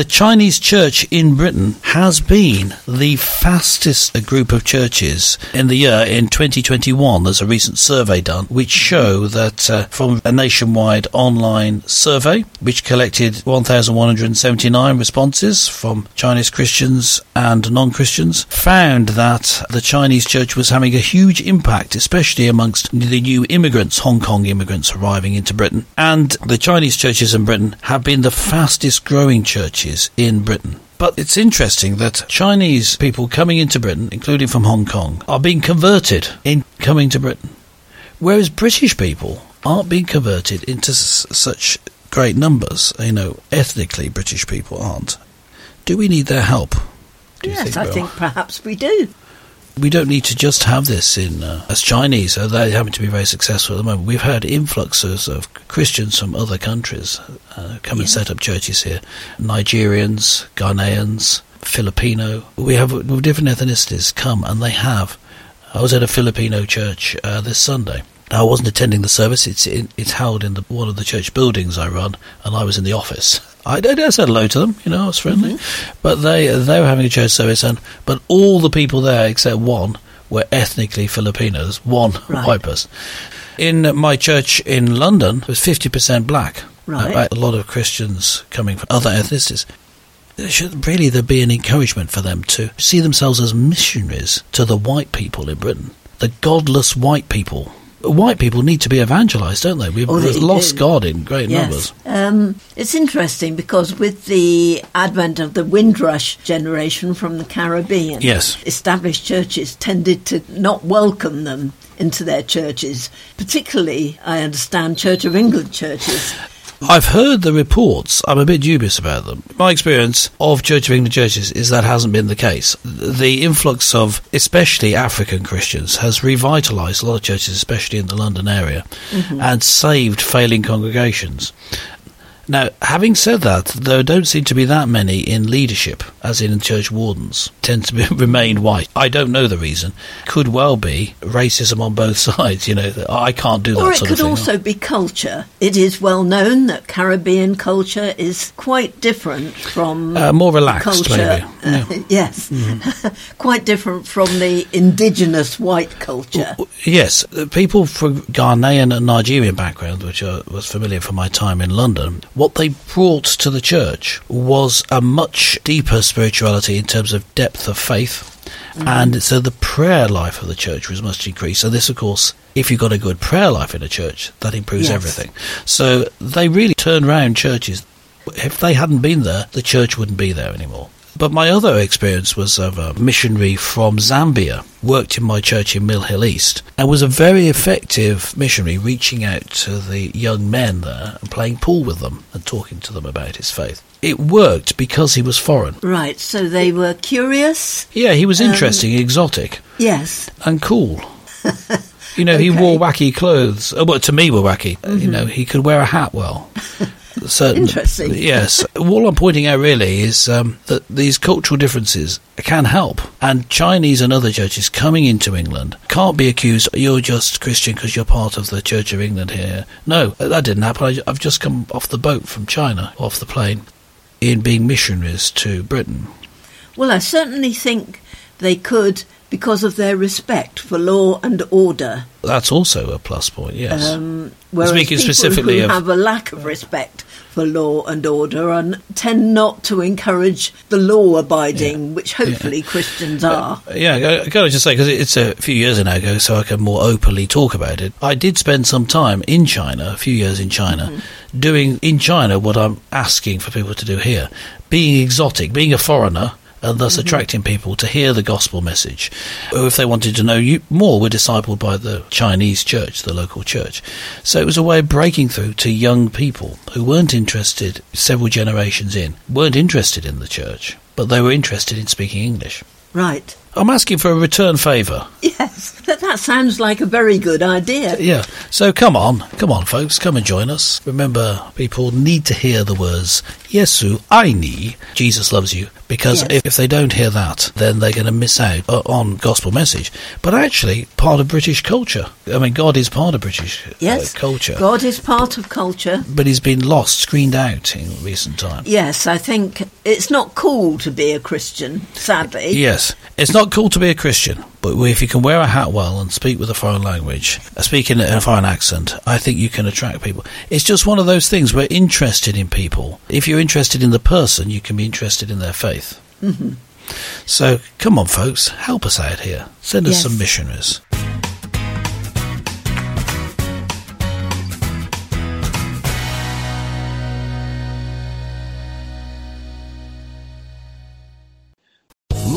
the Chinese church in Britain has been the fastest group of churches in the year in 2021. There's a recent survey done which show that uh, from a nationwide online survey which collected 1,179 responses from Chinese Christians and non-Christians found that the Chinese church was having a huge impact, especially amongst the new immigrants, Hong Kong immigrants arriving into Britain. And the Chinese churches in Britain have been the fastest growing churches in Britain. But it's interesting that Chinese people coming into Britain, including from Hong Kong, are being converted in coming to Britain. Whereas British people aren't being converted into s- such great numbers. You know, ethnically, British people aren't. Do we need their help? Yes, think, I Bill? think perhaps we do. We don't need to just have this in uh, as Chinese, so they happen to be very successful at the moment. We've had influxes of Christians from other countries uh, come and set up churches here. Nigerians, Ghanaians, Filipino. We have different ethnicities come, and they have. I was at a Filipino church uh, this Sunday. Now, I wasn't attending the service. It's in, it's held in the, one of the church buildings I run, and I was in the office. I, I, said hello to them, you know, I was friendly. But they they were having a church service, and but all the people there except one were ethnically Filipinos. One Right. white person. In my church in London, it was fifty percent black. Right. Uh, a lot of Christians coming from other ethnicities. There should really there be an encouragement for them to see themselves as missionaries to the white people in Britain, the godless white people. White people need to be evangelized, don't they? We've Oh, they lost do. God in great numbers. Yes. Um, it's interesting because with the advent of the Windrush generation from the Caribbean, Yes. established churches tended to not welcome them into their churches, particularly, I understand, Church of England churches. I've heard the reports. I'm a bit dubious about them. My experience of Church of England churches is that hasn't been the case. The influx of especially African Christians has revitalised a lot of churches, especially in the London area, mm-hmm. and saved failing congregations. Now, having said that, there don't seem to be that many in leadership, as in church wardens, tend to be, remain white. I don't know the reason. Could well be racism on both sides. You know, I can't do that Or it sort could of thing. also be culture. It is well known that Caribbean culture is quite different from Uh, more relaxed, culture. maybe. uh, yes, quite different from the indigenous white culture. Yes, people from Ghanaian and Nigerian background, which I was familiar from my time in London, what they brought to the church was a much deeper spirituality in terms of depth of faith. Mm. And so the prayer life of the church was much increased. So this, of course, if you've got a good prayer life in a church, that improves Yes. everything. So they really turned around churches. If they hadn't been there, the church wouldn't be there anymore. But my other experience was of a missionary from Zambia, worked in my church in Mill Hill East, and was a very effective missionary reaching out to the young men there and playing pool with them and talking to them about his faith. It worked because he was foreign. Right, so they were curious. Yeah, he was Um, interesting, exotic, Yes, and cool. You know, he wore wacky clothes. Oh, well, to me, were wacky. Uh, You know, he could wear a hat well. Certain, Interesting. Yes. All I'm pointing out really is um, that these cultural differences can help. And Chinese and other churches coming into England can't be accused, you're just Christian because you're part of the Church of England here. No, that didn't happen. I, I've just come off the boat from China, off the plane, in being missionaries to Britain. well, I certainly think they could because of their respect for law and order. That's also a plus point, yes. Um, whereas Speaking people specifically who of- have a lack of respect for law and order and tend not to encourage the law abiding, which hopefully Christians are. Yeah, I, I gotta just say because it's a few years ago, so I can more openly talk about it. I did spend some time in China, a few years in China, doing in China what I'm asking for people to do here: being exotic, being a foreigner. And thus mm-hmm. attracting people to hear the gospel message. Or if they wanted to know you more, were discipled by the Chinese church, the local church. So it was a way of breaking through to young people who weren't interested, several generations in, weren't interested in the church, but they were interested in speaking English. Right. I'm asking for a return favour. Yes. That that sounds like a very good idea. Yeah. So come on, come on, folks, come and join us. Remember, people need to hear the words Yesu aini, Jesus loves you, because Yes. if, if they don't hear that, then they're going to miss out uh, on gospel message. But actually, part of British culture. I mean, God is part of British uh, culture, God is part of culture. but he's been lost, screened out in recent time. Yes, I think it's not cool to be a Christian, sadly. Yes, it's not cool to be a Christian, but if you can wear a hat well and speak with a foreign language, uh, speak in a foreign accent, I think you can attract people. It's just one of those things. We're interested in people. If you're interested in the person, you can be interested in their faith. Mm-hmm. So come on, folks, help us out here. Send us Yes. some missionaries.